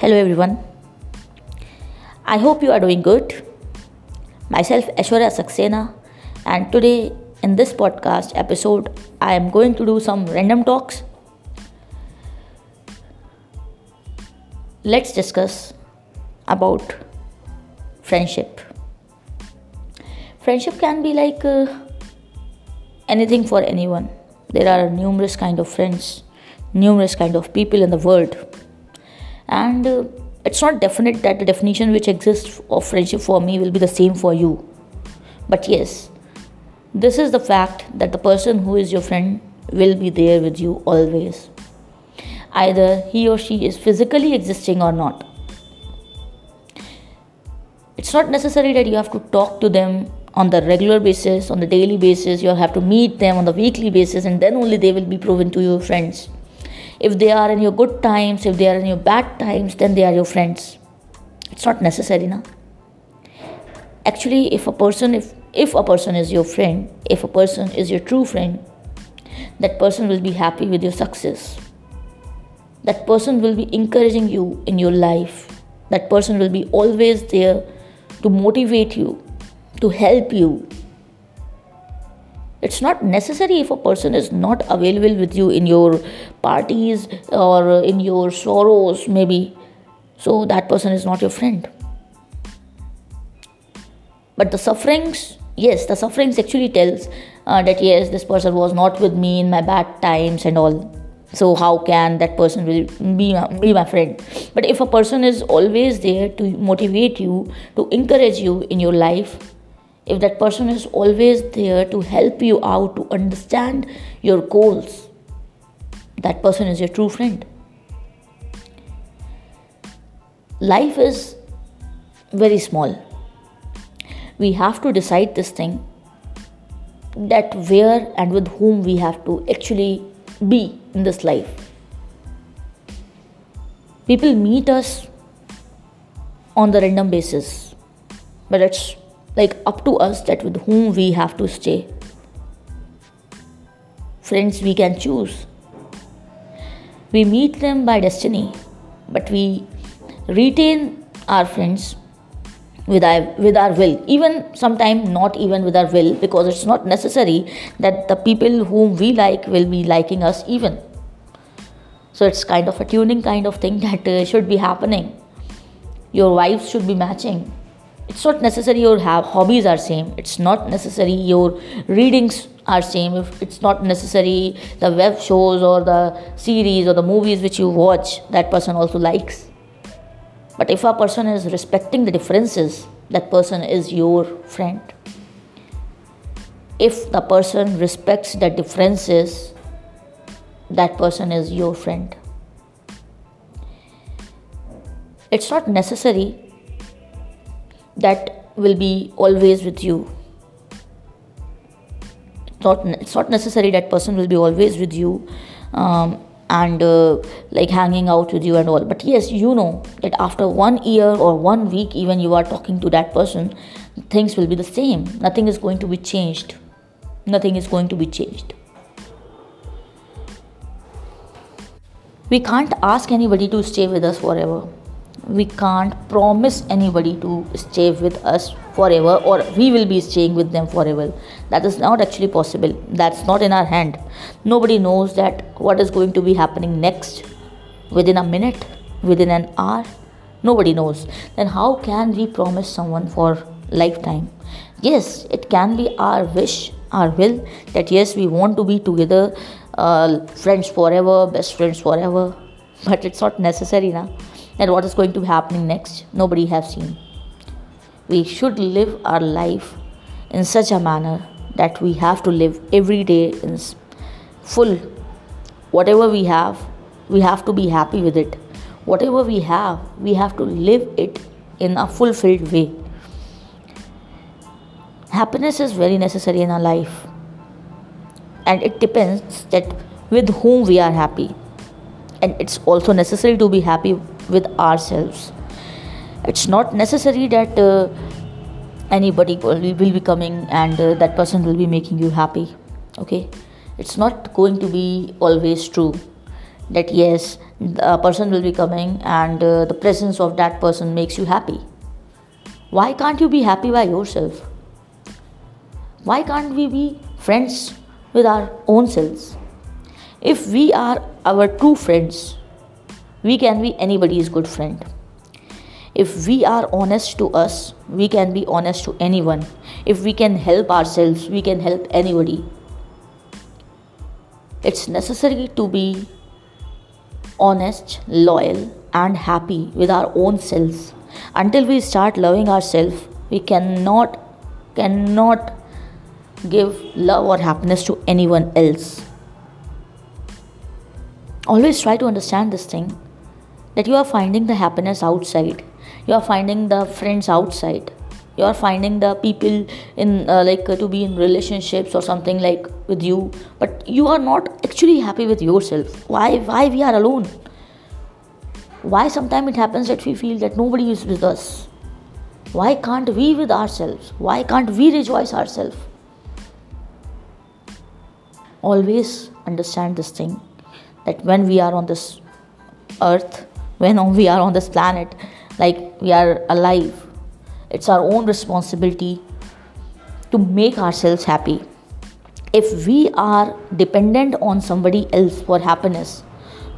Hello everyone. I hope you are doing good. Myself Aishwarya Saxena and today in this podcast episode I am going to do some random talks. Let's discuss about friendship. Friendship can be like uh, anything for anyone. There are numerous kind of friends, numerous kind of people in the world and uh, it's not definite that the definition which exists of friendship for me will be the same for you. But yes this is the fact that the person who is your friend will be there with you always. Either he or she is physically existing or not. It's not necessary that you have to talk to them on the regular basis on the daily basis. You have to meet them on the weekly basis and then only they will be proven to your friends if they are in your good times if they are in your bad times then they are your friends. It's not necessary now actually if a person if if a person is your friend if a person is your true friend that person will be happy with your success. That person will be encouraging you in your life. That person will be always there to motivate you to help you it's not necessary if a person is not available with you in your parties or in your sorrows maybe. So that person is not your friend. But the sufferings yes the sufferings actually tells uh, that yes this person was not with me in my bad times and all. So how can that person will be, be my friend? But if a person is always there to motivate you to encourage you in your life if that person is always there to help you out to understand your goals that person is your true friend. Life is very small. We have to decide this thing that where and with whom we have to actually be in this life. People meet us on the random basis but it's like up to us that with whom we have to stay. Friends we can choose. We meet them by destiny, but we retain our friends with our, with our will even sometimes not even with our will because it's not necessary that the people whom we like will be liking us even so it's kind of a tuning kind of thing that uh, should be happening your wives should be matching it's not necessary your hobbies are same. It's not necessary your readings are same. If it's not necessary the web shows or the series or the movies which you watch that person also likes. But if a person is respecting the differences that person is your friend. If the person respects the differences that person is your friend. It's not necessary that will be always with you. It's not, it's not necessary that person will be always with you um, and uh, like hanging out with you and all. But yes you know that after one year or one week even you are talking to that person things will be the same. Nothing is going to be changed. Nothing is going to be changed. We can't ask anybody to stay with us forever we can't promise anybody to stay with us forever or we will be staying with them forever. That is not actually possible. That's not in our hand. Nobody knows that what is going to be happening next within a minute within an hour. Nobody knows. Then how can we promise someone for lifetime? Yes it can be our wish our will that yes we want to be together uh, friends forever best friends forever. But it's not necessary now and what is going to be happening next nobody has seen. We should live our life in such a manner that we have to live every day in full. Whatever we have we have to be happy with it. Whatever we have we have to live it in a fulfilled way. Happiness is very necessary in our life. And it depends that with whom we are happy and it's also necessary to be happy with ourselves. It's not necessary that uh, anybody will, be coming and uh, that person will be making you happy okay? It's not going to be always true that yes a person will be coming and uh, the presence of that person makes you happy. Why can't you be happy by yourself? Why can't we be friends with our own selves if we are our true friends we can be anybody's good friend if we are honest to us we can be honest to anyone if we can help ourselves we can help anybody it's necessary to be honest, loyal, and happy with our own selves. Until we start loving ourselves, we cannot cannot give love or happiness to anyone else. Always try to understand this thing that you are finding the happiness outside. You are finding the friends outside. You are finding the people in uh, like uh, to be in relationships or something like with you but you are not actually happy with yourself. Why why we are alone? Why sometimes it happens that we feel that nobody is with us? Why can't we with ourselves? Why can't we rejoice ourselves? Always understand this thing that when we are on this earth when we are on this planet like we are alive it's our own responsibility to make ourselves happy. If we are dependent on somebody else for happiness,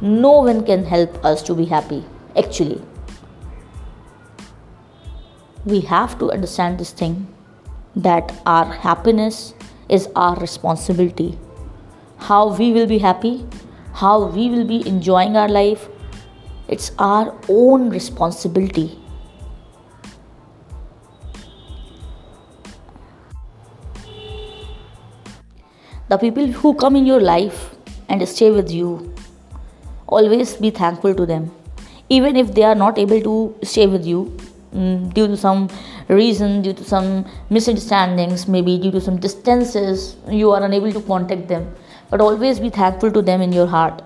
no one can help us to be happy, actually. We have to understand this thing that our happiness is our responsibility. How we will be happy, how we will be enjoying our life, it's our own responsibility. the people who come in your life and stay with you always be thankful to them. Even if they are not able to stay with you mm, due to some reason due to some misunderstandings maybe due to some distances you are unable to contact them but always be thankful to them in your heart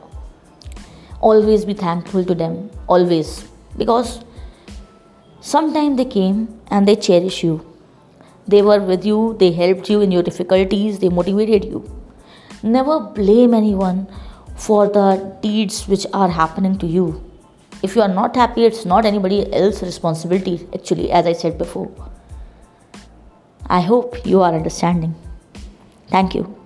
always be thankful to them always because sometime they came and they cherish you they were with you, they helped you in your difficulties, they motivated you. Never blame anyone for the deeds which are happening to you. If you are not happy, it's not anybody else's responsibility, actually, as I said before. I hope you are understanding. Thank you.